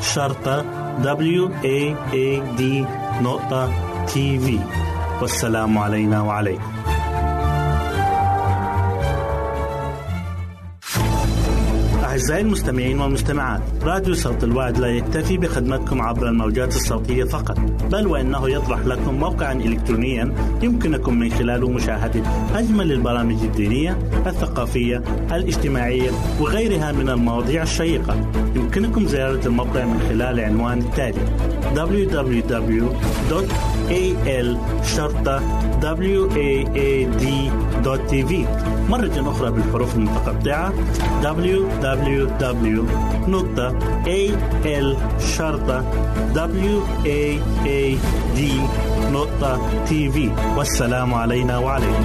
شرطة W A A D نقطة تي في والسلام علينا وعليكم. أعزائي المستمعين والمستمعات راديو صوت الوعد لا يكتفي بخدمتكم عبر الموجات الصوتية فقط بل وإنه يطرح لكم موقعا إلكترونيا يمكنكم من خلاله مشاهدة أجمل البرامج الدينية الثقافية الاجتماعية وغيرها من المواضيع الشيقة. يمكنكم زيارة الموقع من خلال العنوان التالي www.al waad.tv مرة أخرى بالحروف المتقطعة www.al-waad.tv والسلام علينا وعليكم.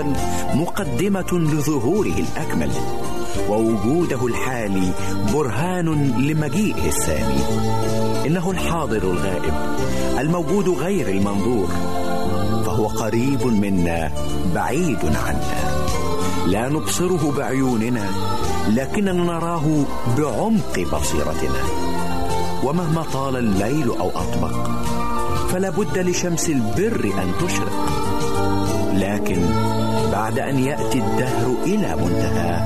الأول مقدمة لظهوره الأكمل ووجوده الحالي برهان لمجيئه الثاني. إنه الحاضر الغائب الموجود غير المنظور فهو قريب منا بعيد عنا. لا نبصره بعيوننا لكننا نراه بعمق بصيرتنا. ومهما طال الليل أو اطبق فلا بد لشمس البر أن تشرق. لكن بعد أن يأتي الدهر إلى منتهى.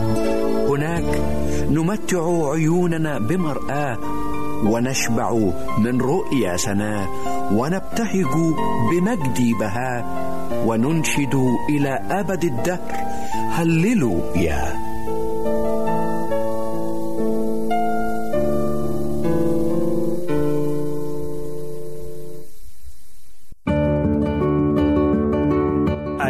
هناك نمتع عيوننا بمراه ونشبع من رؤيا سناه ونبتهج بمجد بهاء وننشد إلى أبد الدهر. هللوا يا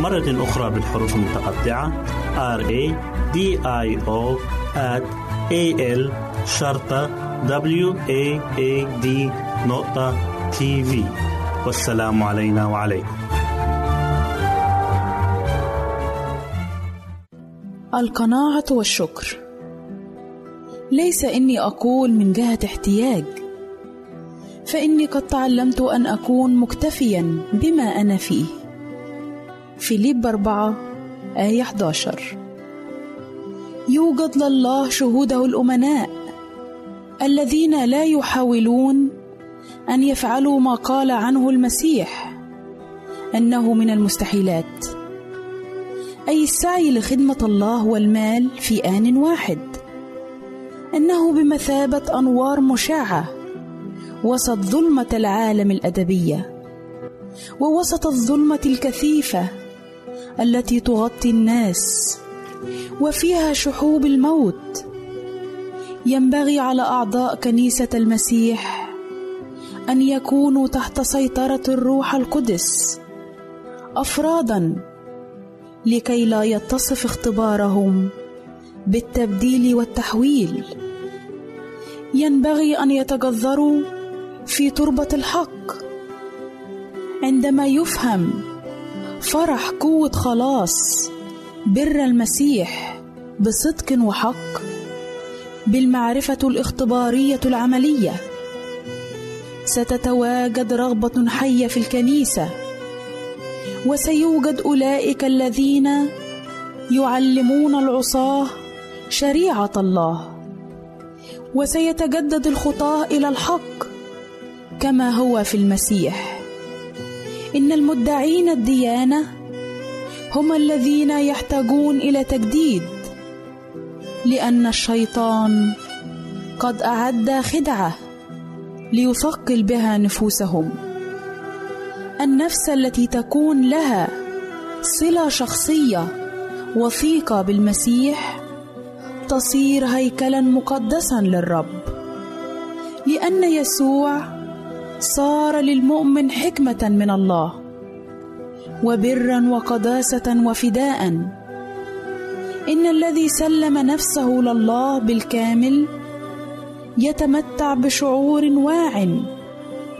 مرة أخرى بالحروف المتقطعة. R A D I O at A L شرطة W A A D نقطة تي في والسلام علينا وعليكم. القناعة والشكر. ليس إني أقول من جهة احتياج. فإني قد تعلمت أن أكون مكتفيا بما أنا فيه. فيليب أربعة آية 11 يوجد لله شهوده الأمناء الذين لا يحاولون أن يفعلوا ما قال عنه المسيح أنه من المستحيلات. أي السعي لخدمة الله والمال في آن واحد. إنه بمثابة أنوار مشعة وسط ظلمة العالم الأدبية ووسط الظلمة الكثيفة التي تغطي الناس وفيها شحوب الموت. ينبغي على أعضاء كنيسة المسيح أن يكونوا تحت سيطرة الروح القدس أفرادا لكي لا يتصف اختبارهم بالتبديل والتحويل. ينبغي أن يتجذروا في تربة الحق. عندما يفهم فرح قوة خلاص بر المسيح بصدق وحق بالمعرفة الاختبارية العملية. ستتواجد رغبة حية في الكنيسة وسيوجد أولئك الذين يعلمون العصاة شريعة الله. وسيتجدد الخطاة إلى الحق كما هو في المسيح. إن المدعين الديانة هم الذين يحتاجون إلى تجديد لأن الشيطان قد أعد خدعة ليثقل بها نفوسهم. النفس التي تكون لها صلة شخصية وثيقة بالمسيح تصير هيكلا مقدسا للرب لأن يسوع صار للمؤمن حكمة من الله وبرا وقداسة وفداء. إن الذي سلم نفسه لله بالكامل يتمتع بشعور واع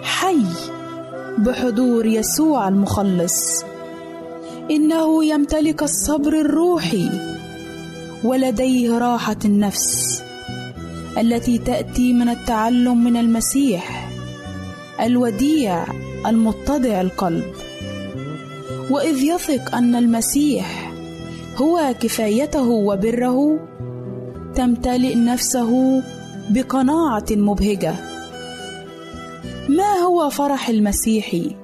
حي بحضور يسوع المخلص. إنه يمتلك الصبر الروحي ولديه راحة النفس التي تأتي من التعلم من المسيح. الوديع المتضع القلب. وإذ يثق أن المسيح هو كفايته وبره تمتلئ نفسه بقناعة مبهجة. ما هو فرح المسيحي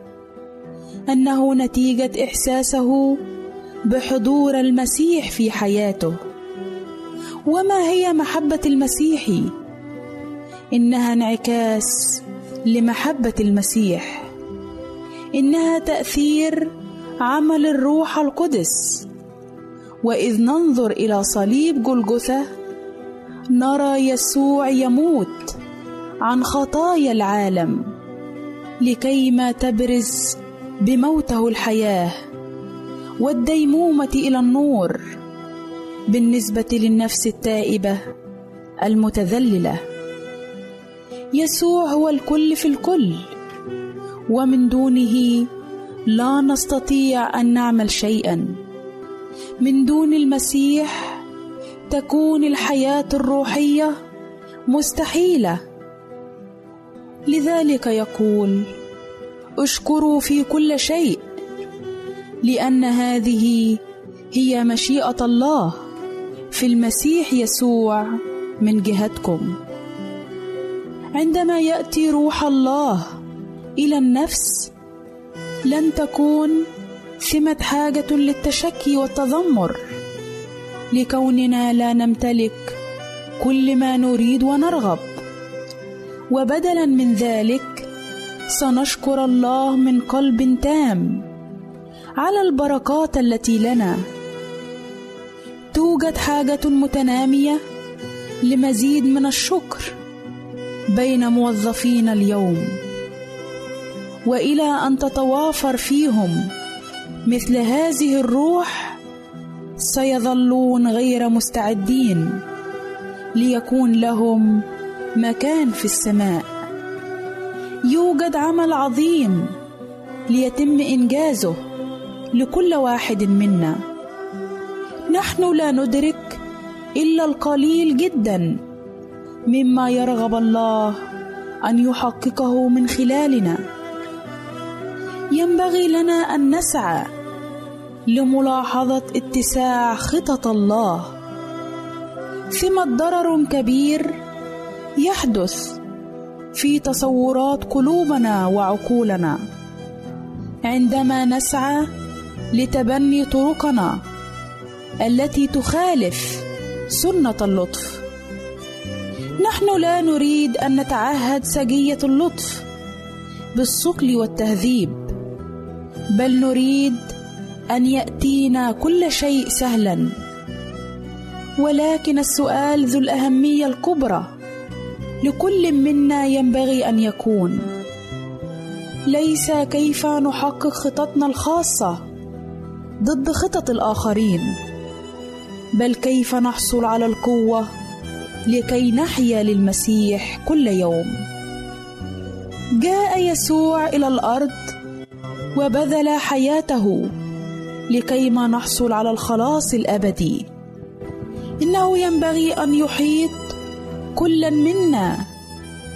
أنه نتيجة إحساسه بحضور المسيح في حياته. وما هي محبة المسيحي إنها انعكاس لمحبة المسيح إنها تأثير عمل الروح القدس. وإذ ننظر إلى صليب جلجثه نرى يسوع يموت عن خطايا العالم لكيما تبرز بموته الحياة والديمومة إلى النور بالنسبة للنفس التائبة المتذللة. يسوع هو الكل في الكل. ومن دونه لا نستطيع أن نعمل شيئا. من دون المسيح تكون الحياة الروحية مستحيلة. لذلك يقول اشكروا في كل شيء لأن هذه هي مشيئة الله في المسيح يسوع من جهتكم. عندما يأتي روح الله إلى النفس لن تكون ثمه حاجة للتشكي والتذمر. لكوننا لا نمتلك كل ما نريد ونرغب. وبدلا من ذلك سنشكر الله من قلب تام على البركات التي لنا. توجد حاجة متنامية لمزيد من الشكر. بين موظفين اليوم. وإلى أن تتوافر فيهم مثل هذه الروح سيظلون غير مستعدين ليكون لهم مكان في السماء. يوجد عمل عظيم ليتم إنجازه لكل واحد منا. نحن لا ندرك إلا القليل جدا مما يرغب الله أن يحققه من خلالنا. ينبغي لنا أن نسعى لملاحظة اتساع خطط الله. ثمه ضرر كبير يحدث في تصورات قلوبنا وعقولنا. عندما نسعى لتبني طرقنا التي تخالف سنة اللطف. نحن لا نريد أن نتعهد سجية اللطف بالصقل والتهذيب بل نريد أن يأتينا كل شيء سهلا. ولكن السؤال ذو الأهمية الكبرى لكل منا ينبغي أن يكون. ليس كيف نحقق خططنا الخاصة ضد خطط الآخرين بل كيف نحصل على القوة لكي نحيا للمسيح كل يوم. جاء يسوع إلى الأرض وبذل حياته لكيما نحصل على الخلاص الأبدي. إنه ينبغي أن يحيط كلا منا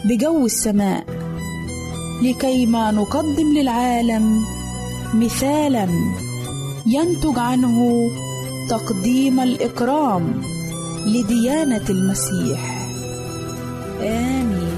بجو السماء لكيما نقدم للعالم مثالا ينتج عنه تقديم الإكرام. لديانة المسيح. آمين.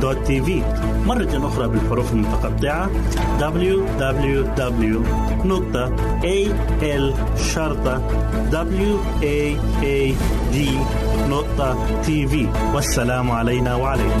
www.al-waad.tv مرة أخرى بالحروف المتقطعة www www.al-waad.tv والسلام علينا وعليكم.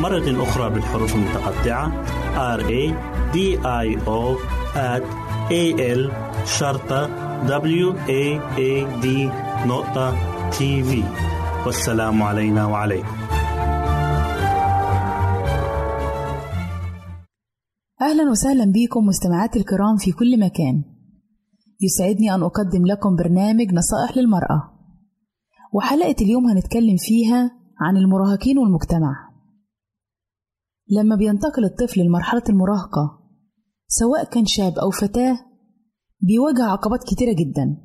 مرة أخرى بالحروف المتقطعة. R A D I O A L شرطة W A A D نقطة تي في والسلام علينا وعليكم. أهلا وسهلا بكم مستمعاتي الكرام في كل مكان. يسعدني أن أقدم لكم برنامج نصائح للمرأة. وحلقة اليوم هنتكلم فيها عن المراهقين والمجتمع. لما بينتقل الطفل لمرحلة المراهقة سواء كان شاب أو فتاة بيواجه عقبات كتيرة جدا.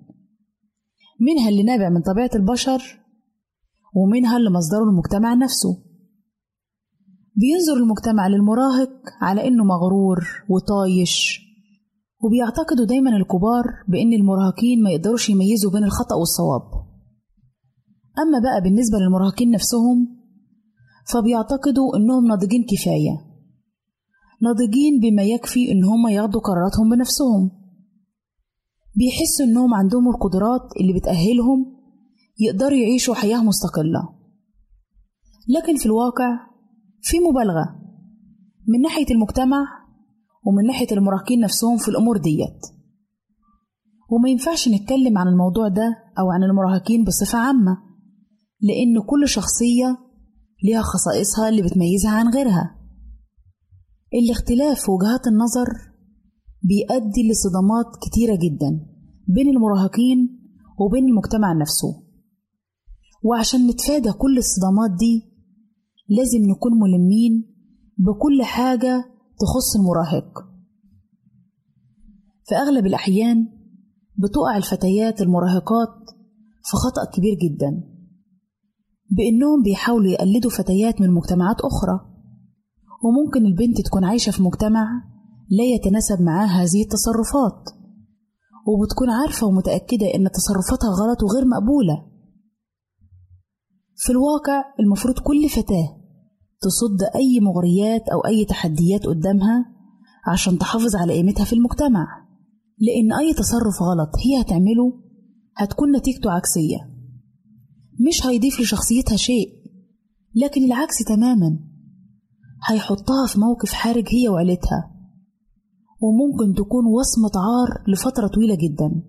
منها اللي نابع من طبيعة البشر ومنها اللي مصدره المجتمع نفسه. بينظر المجتمع للمراهق على إنه مغرور وطايش وبيعتقدوا دايما الكبار بإن المراهقين ما يقدروش يميزوا بين الخطأ والصواب. أما بقى بالنسبة للمراهقين نفسهم فبيعتقدوا إنهم ناضجين كفاية. ناضجين بما يكفي إن هم ياخدوا قراراتهم بنفسهم. بيحسوا إنهم عندهم القدرات اللي بتأهلهم يقدروا يعيشوا حياة مستقلة. لكن في الواقع في مبالغة من ناحية المجتمع ومن ناحية المراهقين نفسهم في الأمور ديت. وما ينفعش نتكلم عن الموضوع ده أو عن المراهقين بصفة عامة لأن كل شخصية ليها خصائصها اللي بتميزها عن غيرها. الاختلاف في وجهات النظر بيؤدي لصدمات كتيرة جدا بين المراهقين وبين المجتمع نفسه. وعشان نتفادى كل الصدمات دي لازم نكون ملمين بكل حاجة تخص المراهق. في أغلب الأحيان بتقع الفتيات المراهقات في خطأ كبير جدا. بإنهم بيحاولوا يقلدوا فتيات من مجتمعات أخرى. وممكن البنت تكون عايشة في مجتمع لا يتناسب معاه هذه التصرفات. وبتكون عارفة ومتأكدة إن تصرفاتها غلط وغير مقبولة. في الواقع المفروض كل فتاة تصد أي مغريات أو أي تحديات قدامها عشان تحافظ على قيمتها في المجتمع. لأن أي تصرف غلط هي هتعمله هتكون نتيجته عكسية. مش هيضيف لشخصيتها شيء لكن العكس تماما. هيحطها في موقف حرج هي وعيلتها وممكن تكون وصمة عار لفترة طويلة جدا.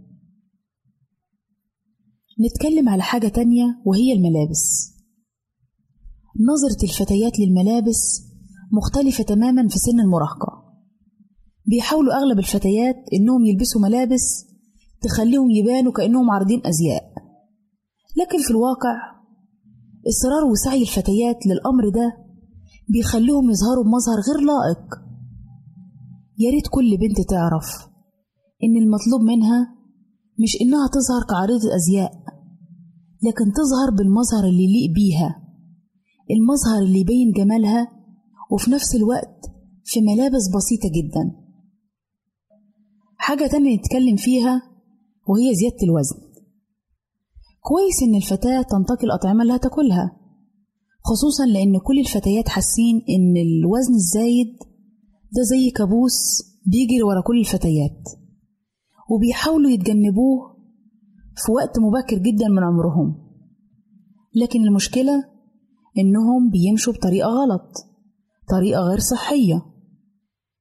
نتكلم على حاجة تانية وهي الملابس. نظرة الفتيات للملابس مختلفة تماما في سن المراهقة. بيحاولوا أغلب الفتيات إنهم يلبسوا ملابس تخليهم يبانوا كأنهم عارضين أزياء. لكن في الواقع إصرار وسعي الفتيات للأمر ده بيخليهم يظهروا بمظهر غير لائق. يا ريت كل بنت تعرف إن المطلوب منها مش إنها تظهر كعريضة أزياء لكن تظهر بالمظهر اللي يليق بيها المظهر اللي يبين جمالها وفي نفس الوقت في ملابس بسيطة جدا. حاجة تانية نتكلم فيها وهي زيادة الوزن. كويس إن الفتاة تنتقي الأطعمة اللي هتاكلها خصوصا لأن كل الفتيات حاسين إن الوزن الزايد ده زي كابوس بيجري ورا كل الفتيات وبيحاولوا يتجنبوه في وقت مبكر جدا من عمرهم. لكن المشكلة إنهم بيمشوا بطريقة غلط طريقة غير صحية.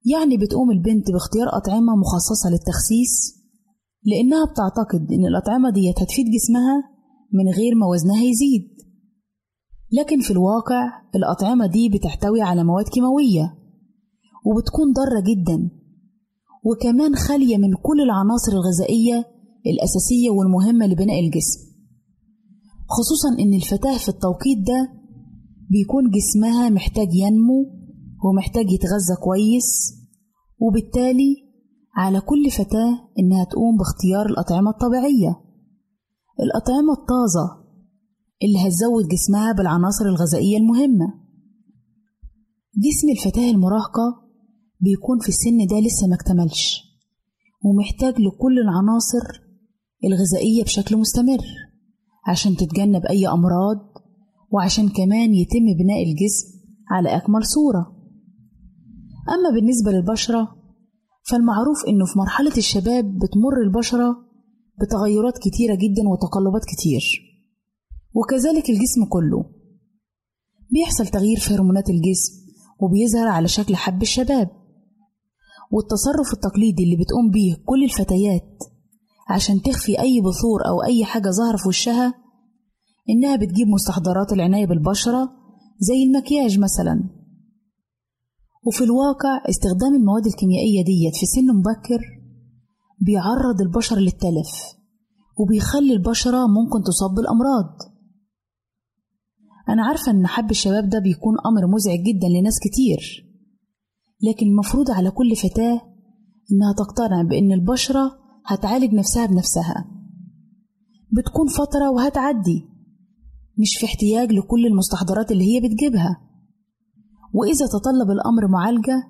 يعني بتقوم البنت باختيار أطعمة مخصصة للتخسيس لأنها بتعتقد إن الأطعمة ديت هتفيد جسمها من غير ما وزنها يزيد. لكن في الواقع الأطعمة دي بتحتوي على مواد كيماوية وبتكون ضارة جدا وكمان خالية من كل العناصر الغذائية الأساسية والمهمة لبناء الجسم خصوصا إن الفتاة في التوقيت ده بيكون جسمها محتاج ينمو ومحتاج يتغذى كويس وبالتالي على كل فتاة إنها تقوم باختيار الأطعمة الطبيعية. الأطعمة الطازة اللي هتزود جسمها بالعناصر الغذائية المهمة. جسم الفتاة المراهقة بيكون في السن ده لسه ما اكتملش ومحتاج لكل العناصر الغذائية بشكل مستمر عشان تتجنب أي أمراض وعشان كمان يتم بناء الجسم على أكمل صورة. أما بالنسبة للبشرة فالمعروف إنه في مرحلة الشباب بتمر البشرة بتغيرات كتيرة جدا وتقلبات كتير. وكذلك الجسم كله. بيحصل تغيير في هرمونات الجسم وبيظهر على شكل حب الشباب. والتصرف التقليدي اللي بتقوم بيه كل الفتيات عشان تخفي أي بثور أو أي حاجة ظاهرة في وشها إنها بتجيب مستحضرات العناية بالبشرة زي المكياج مثلا. وفي الواقع استخدام المواد الكيميائية ديت في سن مبكر بيعرض البشر للتلف وبيخلي البشرة ممكن تصاب بالأمراض. أنا عارفة إن حب الشباب ده بيكون أمر مزعج جدا لناس كتير لكن المفروض على كل فتاة إنها تقتنع بإن البشرة هتعالج نفسها بنفسها. بتكون فترة وهتعدي مش في احتياج لكل المستحضرات اللي هي بتجيبها. وإذا تطلب الأمر معالجة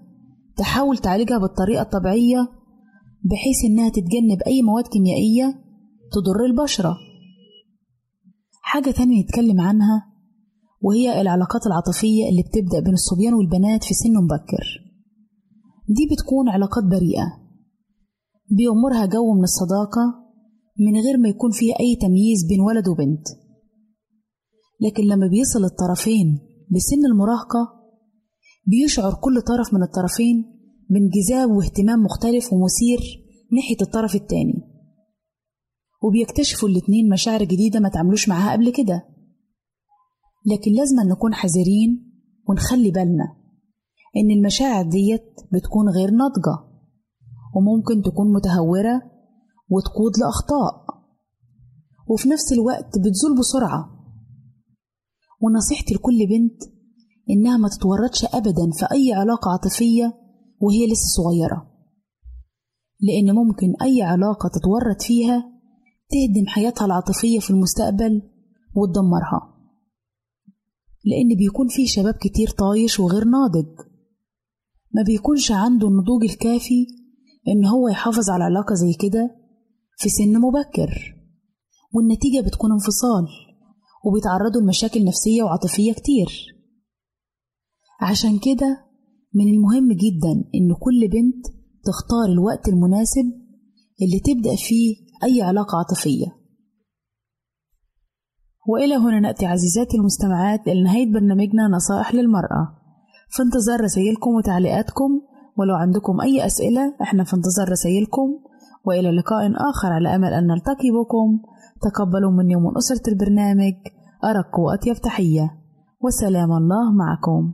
تحاول تعالجها بالطريقة الطبيعية بحيث إنها تتجنب أي مواد كيميائية تضر البشرة. حاجة تانية نتكلم عنها وهي العلاقات العاطفية اللي بتبدأ بين الصبيان والبنات في سن مبكر. دي بتكون علاقات بريئة بيأمرها جو من الصداقة من غير ما يكون فيها أي تمييز بين ولد وبنت. لكن لما بيصل الطرفين لسن المراهقة بيشعر كل طرف من الطرفين بانجذاب واهتمام مختلف ومثير ناحية الطرف التاني. وبيكتشفوا الاتنين مشاعر جديدة ما تعملوش معاها قبل كده. لكن لازم نكون حذرين ونخلي بالنا إن المشاعر ديت بتكون غير ناضجة وممكن تكون متهورة وتقود لأخطاء. وفي نفس الوقت بتزول بسرعة. ونصيحتي لكل بنت إنها ما تتورطش أبدا في أي علاقة عاطفية وهي لسه صغيرة. لأن ممكن أي علاقة تتورط فيها تهدم حياتها العاطفية في المستقبل وتدمرها. لأن بيكون في شباب كتير طايش وغير ناضج. ما بيكونش عنده النضوج الكافي إن هو يحافظ على علاقة زي كده في سن مبكر. والنتيجة بتكون انفصال وبيتعرضوا لمشاكل نفسية وعاطفية كتير. عشان كده من المهم جدا إن كل بنت تختار الوقت المناسب اللي تبدأ فيه أي علاقة عاطفية. وإلى هنا نأتي عزيزاتي المستمعات إلى نهاية برنامجنا نصائح للمرأة. في انتظار رسائلكم وتعليقاتكم ولو عندكم أي أسئلة إحنا في انتظار رسائلكم. وإلى لقاء آخر على أمل أن نلتقي بكم. تقبلوا مني ومن أسرة البرنامج أرق وأطيب تحية. وسلام الله معكم.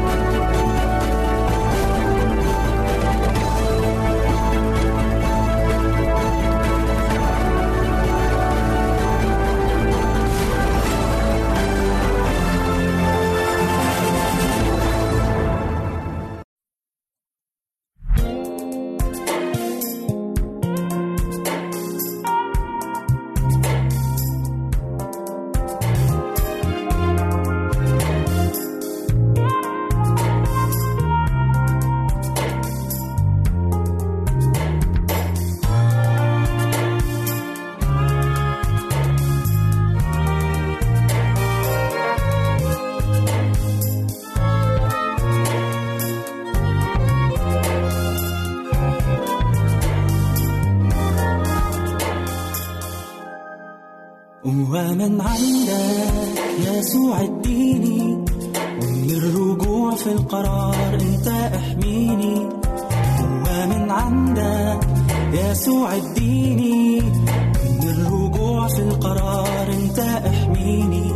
عندك يسوع اديني من الرجوع في القرار أنت أحميني.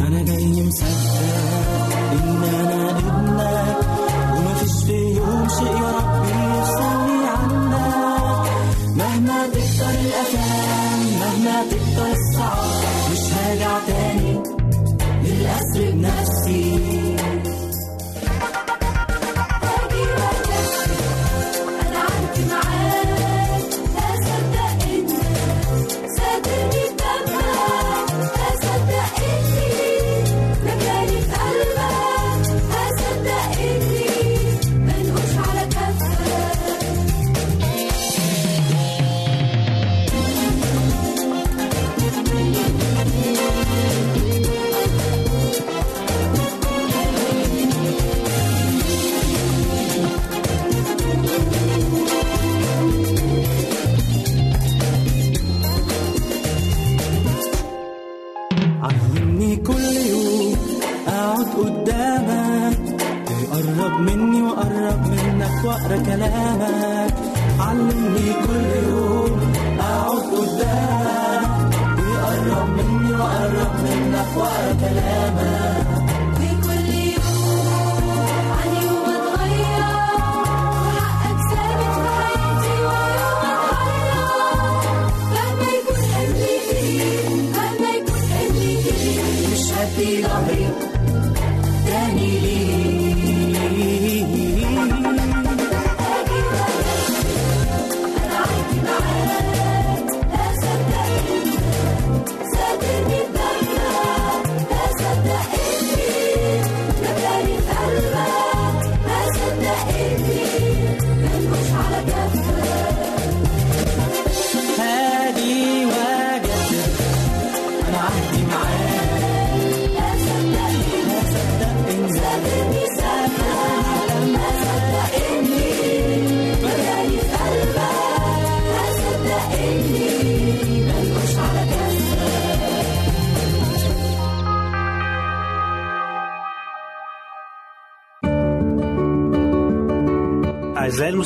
أنا جاي مصدق إن أنا ابنك ومفيش في يوم شيء يا ربي يفصلني عنك مهما تكتر الأفلام مهما تكتر الصعاب مش هرجع تاني للأسر بنفسي.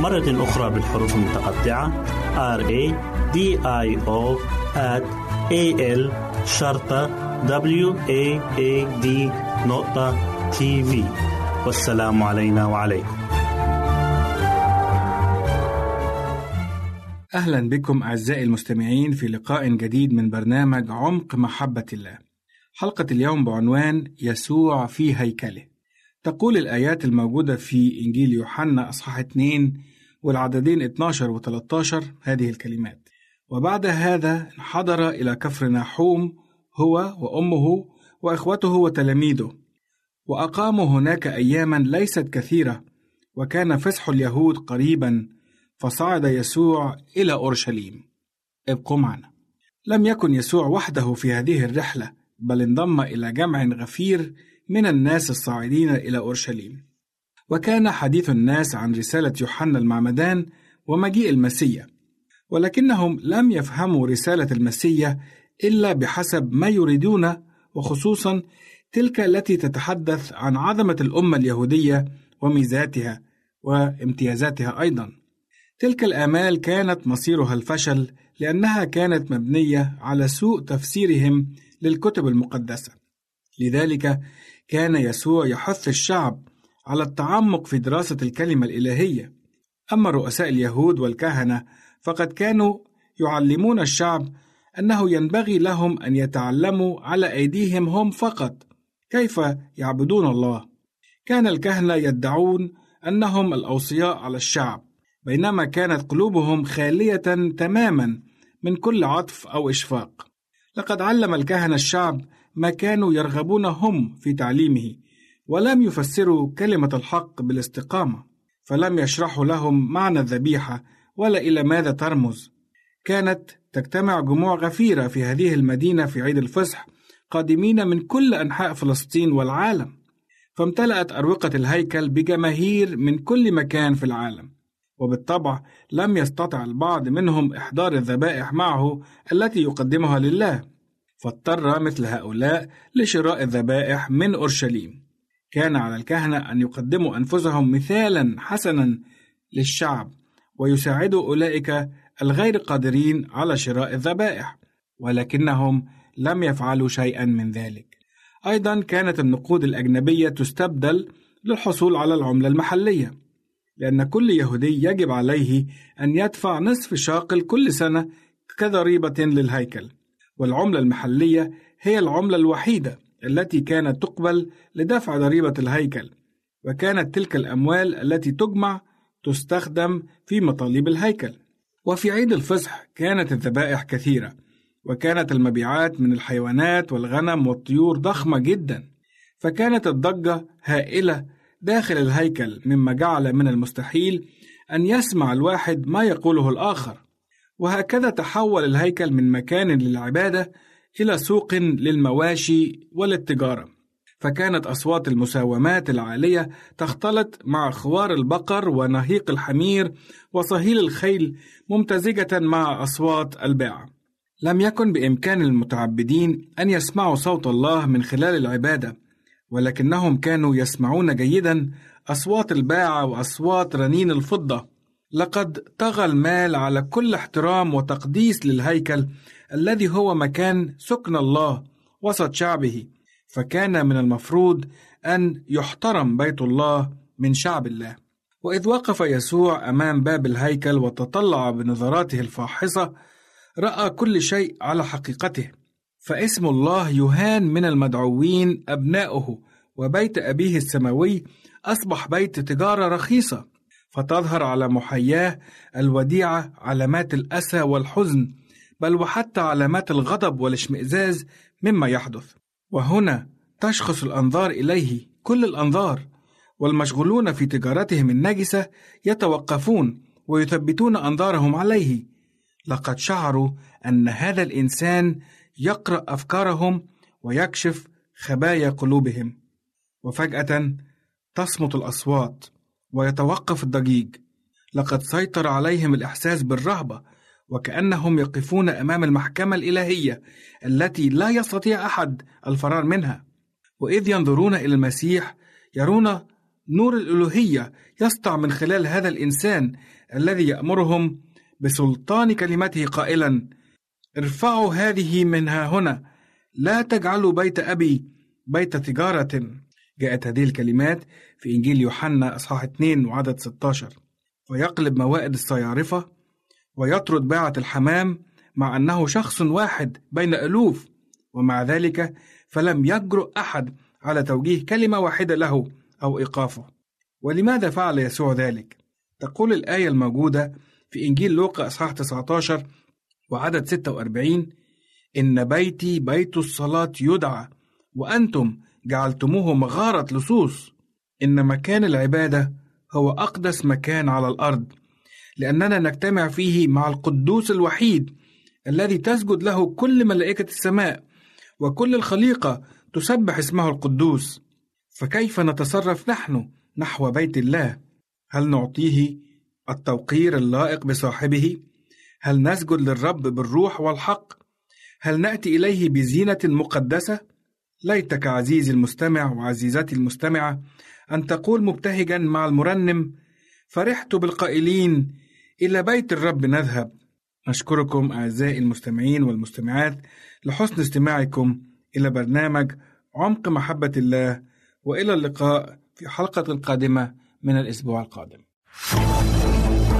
مرة أخرى بالحروف المتقطعة R A D I O A L شرطة W A A D نقطة تي في والسلام علينا وعليكم أهلا بكم أعزائي المستمعين في لقاء جديد من برنامج عمق محبة الله. حلقة اليوم بعنوان يسوع في هيكله. تقول الآيات الموجودة في إنجيل يوحنا أصحاح 2 والعددين 12 و 13 هذه الكلمات: وبعد هذا انحدر إلى كفر ناحوم هو وأمه وإخوته وتلاميذه، وأقاموا هناك أياما ليست كثيرة، وكان فسح اليهود قريبا فصعد يسوع إلى أورشليم. ابقوا معنا. لم يكن يسوع وحده في هذه الرحلة، بل انضم إلى جمع غفير من الناس الصاعدين إلى أورشليم. وكان حديث الناس عن رسالة يوحنا المعمدان ومجيء المسيا، ولكنهم لم يفهموا رسالة المسيا إلا بحسب ما يريدون وخصوصا تلك التي تتحدث عن عظمة الأمة اليهودية وميزاتها وامتيازاتها أيضا. تلك الآمال كانت مصيرها الفشل لأنها كانت مبنية على سوء تفسيرهم للكتب المقدسة. لذلك كان يسوع يحث الشعب على التعمق في دراسة الكلمة الإلهية. أما رؤساء اليهود والكهنة فقد كانوا يعلمون الشعب أنه ينبغي لهم أن يتعلموا على أيديهم هم فقط كيف يعبدون الله. كان الكهنة يدعون أنهم الأوصياء على الشعب بينما كانت قلوبهم خالية تماما من كل عطف أو إشفاق. لقد علم الكهنة الشعب ما كانوا يرغبون هم في تعليمه، ولم يفسروا كلمة الحق بالاستقامة، فلم يشرحوا لهم معنى الذبيحة ولا إلى ماذا ترمز. كانت تجتمع جموع غفيرة في هذه المدينة في عيد الفصح قادمين من كل أنحاء فلسطين والعالم، فامتلأت أروقة الهيكل بجماهير من كل مكان في العالم. وبالطبع لم يستطع البعض منهم إحضار الذبائح معه التي يقدمها لله فاضطر مثل هؤلاء لشراء الذبائح من أورشليم. كان على الكهنة أن يقدموا أنفسهم مثالا حسنا للشعب ويساعدوا أولئك الغير قادرين على شراء الذبائح ولكنهم لم يفعلوا شيئا من ذلك. أيضا كانت النقود الأجنبية تستبدل للحصول على العملة المحلية لأن كل يهودي يجب عليه أن يدفع نصف شاقل كل سنة كضريبة للهيكل. والعملة المحلية هي العملة الوحيدة التي كانت تقبل لدفع ضريبة الهيكل وكانت تلك الأموال التي تجمع تستخدم في مطالب الهيكل. وفي عيد الفصح كانت الذبائح كثيرة وكانت المبيعات من الحيوانات والغنم والطيور ضخمة جدا فكانت الضجة هائلة داخل الهيكل مما جعل من المستحيل أن يسمع الواحد ما يقوله الآخر. وهكذا تحول الهيكل من مكان للعبادة إلى سوق للمواشي وللتجارة فكانت أصوات المساومات العالية تختلط مع خوار البقر ونهيق الحمير وصهيل الخيل ممتزجة مع أصوات الباعة لم يكن بإمكان المتعبدين أن يسمعوا صوت الله من خلال العبادة ولكنهم كانوا يسمعون جيدا أصوات الباعة وأصوات رنين الفضة. لقد طغى المال على كل احترام وتقديس للهيكل الذي هو مكان سكن الله وسط شعبه. فكان من المفروض أن يحترم بيت الله من شعب الله. وإذ وقف يسوع أمام باب الهيكل وتطلع بنظراته الفاحصة رأى كل شيء على حقيقته. فاسم الله يهان من المدعوين أبناؤه وبيت أبيه السماوي أصبح بيت تجارة رخيصة. فتظهر على محياه الوديعة علامات الأسى والحزن بل وحتى علامات الغضب والاشمئزاز مما يحدث. وهنا تشخص الأنظار إليه كل الأنظار والمشغولون في تجارتهم النجسه يتوقفون ويثبتون أنظارهم عليه. لقد شعروا أن هذا الإنسان يقرأ أفكارهم ويكشف خبايا قلوبهم. وفجأة تصمت الأصوات. ويتوقف الضجيج. لقد سيطر عليهم الإحساس بالرهبة وكأنهم يقفون أمام المحكمة الإلهية التي لا يستطيع أحد الفرار منها. وإذ ينظرون إلى المسيح يرون نور الالوهيه يسطع من خلال هذا الإنسان الذي يأمرهم بسلطان كلمته قائلا ارفعوا هذه منها هنا لا تجعلوا بيت أبي بيت تجاره جاءت هذه الكلمات في إنجيل يوحنا أصحاح 2 وعدد 16 ويقلب موائد الصيارفة ويطرد باعة الحمام مع أنه شخص واحد بين ألوف. ومع ذلك فلم يجرؤ أحد على توجيه كلمة واحدة له أو إيقافه. ولماذا فعل يسوع ذلك؟ تقول الآية الموجودة في إنجيل لوقا إصحاح 19 وعدد 46 إن بيتي بيت الصلاة يدعى وأنتم جعلتموه مغارة لصوص. إن مكان العبادة هو أقدس مكان على الأرض لأننا نجتمع فيه مع القدوس الوحيد الذي تسجد له كل ملائكة السماء وكل الخليقة تسبح اسمه القدوس. فكيف نتصرف نحن نحو بيت الله؟ هل نعطيه التوقير اللائق بصاحبه؟ هل نسجد للرب بالروح والحق؟ هل نأتي إليه بزينة مقدسة؟ ليتك عزيزي المستمع وعزيزتي المستمعة أن تقول مبتهجا مع المرنم فرحت بالقائلين إلى بيت الرب نذهب. نشكركم أعزائي المستمعين والمستمعات لحسن استماعكم إلى برنامج عمق محبة الله وإلى اللقاء في حلقة قادمة من الأسبوع القادم.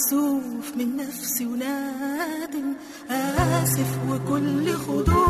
مكسوف من نفسي ونادم آسف وكل خضوع.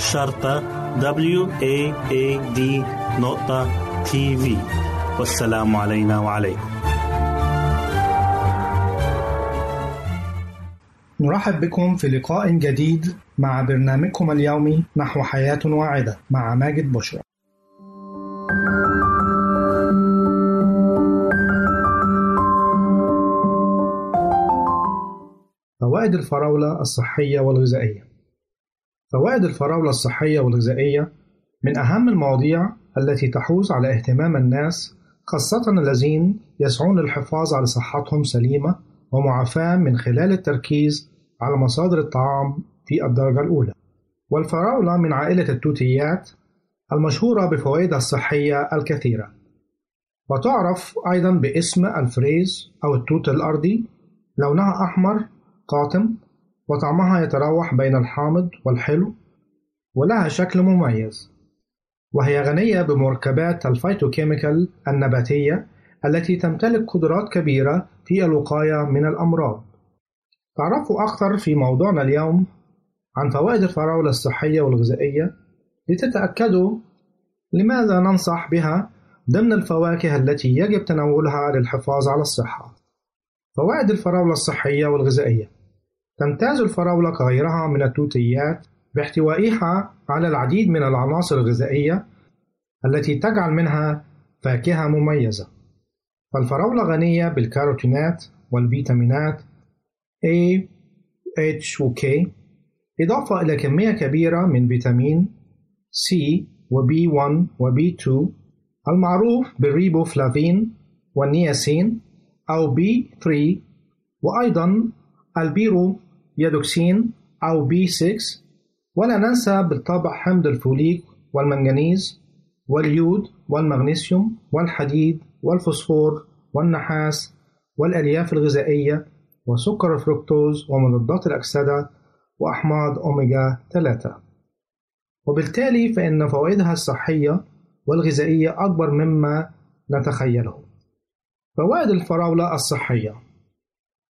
شرطة W A A D نقطة تي في والسلام علينا وعليكم. نرحب بكم في لقاء جديد مع برنامجكم اليومي نحو حياة واعدة مع ماجد بشرى. فوائد الفراولة الصحية والغذائية. فوائد الفراولة الصحية والغذائية من أهم المواضيع التي تحوز على اهتمام الناس خاصة الذين يسعون للحفاظ على صحتهم سليمة ومعافاة من خلال التركيز على مصادر الطعام في الدرجة الأولى. والفراولة من عائلة التوتيات المشهورة بفوائدها الصحية الكثيرة. وتعرف أيضا باسم الفريز أو التوت الأرضي لونها أحمر قاتم وطعمها يتراوح بين الحامض والحلو ولها شكل مميز. وهي غنية بمركبات الفيتوكيميكال النباتية التي تمتلك قدرات كبيرة في الوقاية من الأمراض. تعرفوا أكثر في موضوعنا اليوم عن فوائد الفراولة الصحية والغذائية؟ لتتأكدوا لماذا ننصح بها ضمن الفواكه التي يجب تناولها للحفاظ على الصحة. فوائد الفراولة الصحية والغذائية. تمتاز الفراولة كغيرها من التوتيات باحتوائها على العديد من العناصر الغذائية التي تجعل منها فاكهة مميزة. فالفراولة غنية بالكاروتينات والفيتامينات A, H و K إضافة إلى كمية كبيرة من فيتامين C و B1 و B2 المعروف بالريبوفلافين والنياسين أو B3 وأيضا البيريدوكسين أو B6 ولا ننسى بالطبع حمض الفوليك والمنغنيز واليود والمغنيسيوم والحديد والفوسفور والنحاس والألياف الغذائية وسكر الفركتوز ومضادات الأكسدة وأحماض أوميغا 3 وبالتالي فإن فوائدها الصحية والغذائية أكبر مما نتخيله. فوائد الفراولة الصحية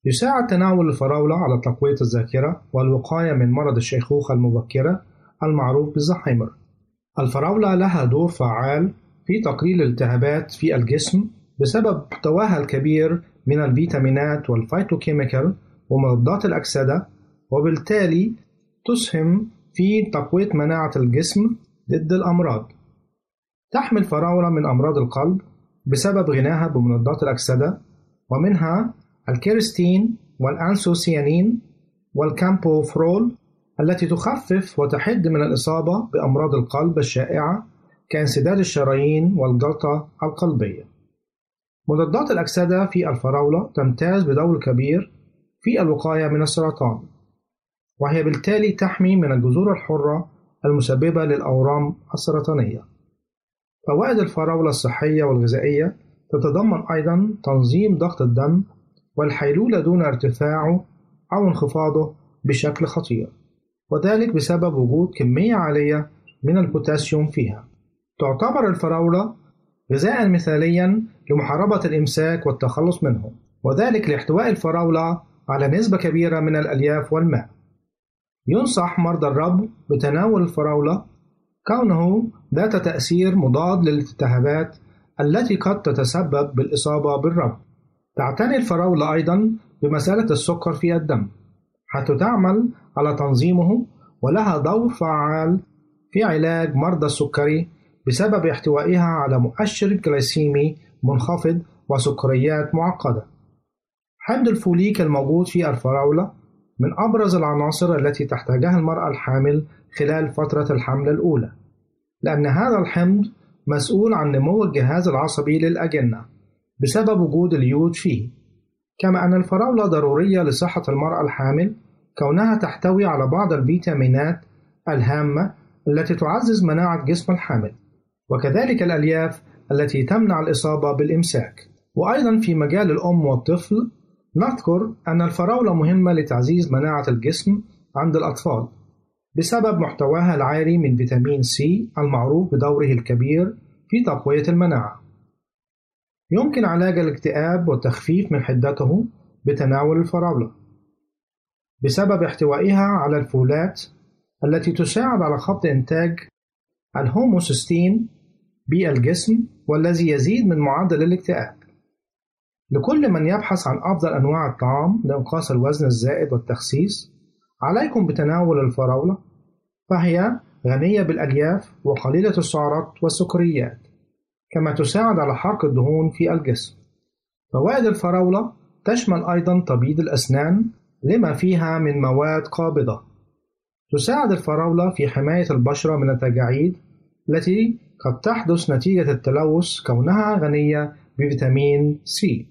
يساعد تناول الفراولة على تقوية الذاكرة والوقاية من مرض الشيخوخة المبكرة المعروف بالزهايمر الفراولة لها دور فعال في تقليل الالتهابات في الجسم بسبب محتواها الكبير من الفيتامينات والفيتوكيميكال ومضادات الأكسدة وبالتالي تسهم في تقوية مناعة الجسم ضد الأمراض. تحمي الفراولة من أمراض القلب بسبب غناها بمضادات الأكسدة ومنها الكيرستين والأنثوسيانين والكامبفيرول التي تخفف وتحد من الإصابة بأمراض القلب الشائعة كانسداد الشرايين والجلطة القلبية. مضادات الأكسدة في الفراولة تمتاز بدور كبير في الوقاية من السرطان، وهي بالتالي تحمي من الجذور الحرة المسببة للأورام السرطانية. فوائد الفراولة الصحية والغذائية تتضمن أيضا تنظيم ضغط الدم والحيلولة دون ارتفاعه أو انخفاضه بشكل خطير وذلك بسبب وجود كمية عالية من البوتاسيوم فيها. تعتبر الفراولة غذاء مثاليا لمحاربة الإمساك والتخلص منه وذلك لإحتواء الفراولة على نسبة كبيرة من الألياف والماء. ينصح مرضى الربو بتناول الفراولة كونه ذات تأثير مضاد للالتهابات التي قد تتسبب بالإصابة بالربو تعتني الفراولة أيضا بمسألة السكر في الدم حيث تعمل على تنظيمه ولها دور فعال في علاج مرضى السكري بسبب احتوائها على مؤشر جلايسيمي منخفض وسكريات معقدة. حمض الفوليك الموجود في الفراولة من أبرز العناصر التي تحتاجها المرأة الحامل خلال فترة الحمل الأولى، لأن هذا الحمض مسؤول عن نمو الجهاز العصبي للأجنة بسبب وجود اليود فيه، كما أن الفراولة ضرورية لصحة المرأة الحامل كونها تحتوي على بعض الفيتامينات الهامة التي تعزز مناعة جسم الحامل، وكذلك الألياف التي تمنع الإصابة بالإمساك. وأيضا في مجال الأم والطفل نذكر أن الفراولة مهمة لتعزيز مناعة الجسم عند الأطفال بسبب محتواها العالي من فيتامين سي المعروف بدوره الكبير في تقوية المناعة. يمكن علاج الاكتئاب والتخفيف من حدته بتناول الفراولة بسبب احتوائها على الفولات التي تساعد على خفض إنتاج الهوموسيستين بالجسم والذي يزيد من معدل الاكتئاب. لكل من يبحث عن أفضل أنواع الطعام لإنقاص الوزن الزائد والتخسيس، عليكم بتناول الفراولة، فهي غنية بالألياف وقليلة السعرات والسكريات، كما تساعد على حرق الدهون في الجسم. فوائد الفراولة تشمل أيضا تبييض الأسنان لما فيها من مواد قابضة. تساعد الفراولة في حماية البشرة من التجاعيد التي قد تحدث نتيجة التلوث كونها غنية بفيتامين سي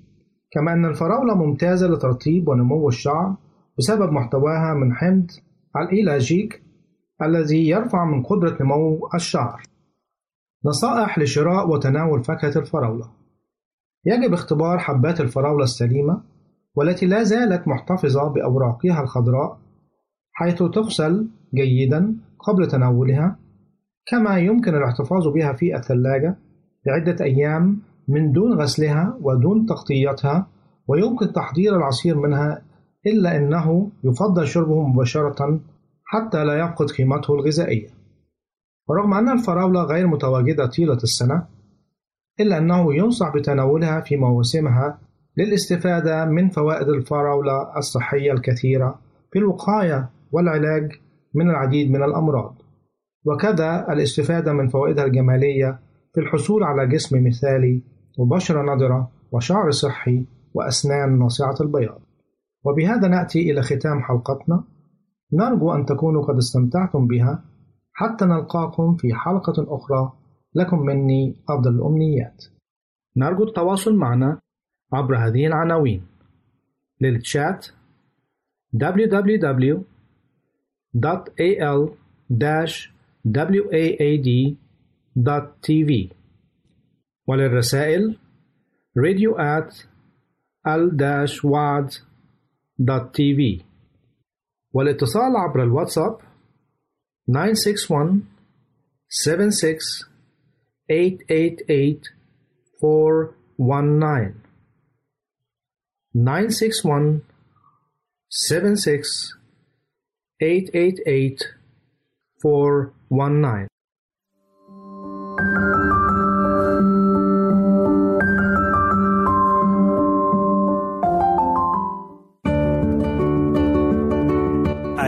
كما أن الفراولة ممتازة لترطيب ونمو الشعر بسبب محتواها من حمض الإيلاجيك الذي يرفع من قدرة نمو الشعر نصائح لشراء وتناول فاكهة الفراولة. يجب اختبار حبات الفراولة السليمة والتي لا زالت محتفظة بأوراقها الخضراء حيث تغسل جيدا قبل تناولها كما يمكن الاحتفاظ بها في الثلاجة لعدة أيام من دون غسلها ودون تغطيتها ويمكن تحضير العصير منها إلا أنه يفضل شربه مباشرة حتى لا يفقد قيمته الغذائية. ورغم أن الفراولة غير متواجدة طيلة السنة إلا أنه ينصح بتناولها في مواسمها للاستفادة من فوائد الفراولة الصحية الكثيرة في الوقاية والعلاج من العديد من الأمراض. وكذا الاستفادة من فوائدها الجمالية في الحصول على جسم مثالي وبشرة نضرة وشعر صحي وأسنان ناصعة البياض. وبهذا نأتي إلى ختام حلقتنا. نرجو أن تكونوا قد استمتعتم بها. حتى نلقاكم في حلقة أخرى. لكم مني أفضل الأمنيات. نرجو التواصل معنا عبر هذه العناوين. للتشات www.al-waad.tv وللرسائل radio at al-waad.tv والاتصال عبر الواتساب nine six one seven six eight eight eight four one nine. nine six one seven six eight eight eight four one nine.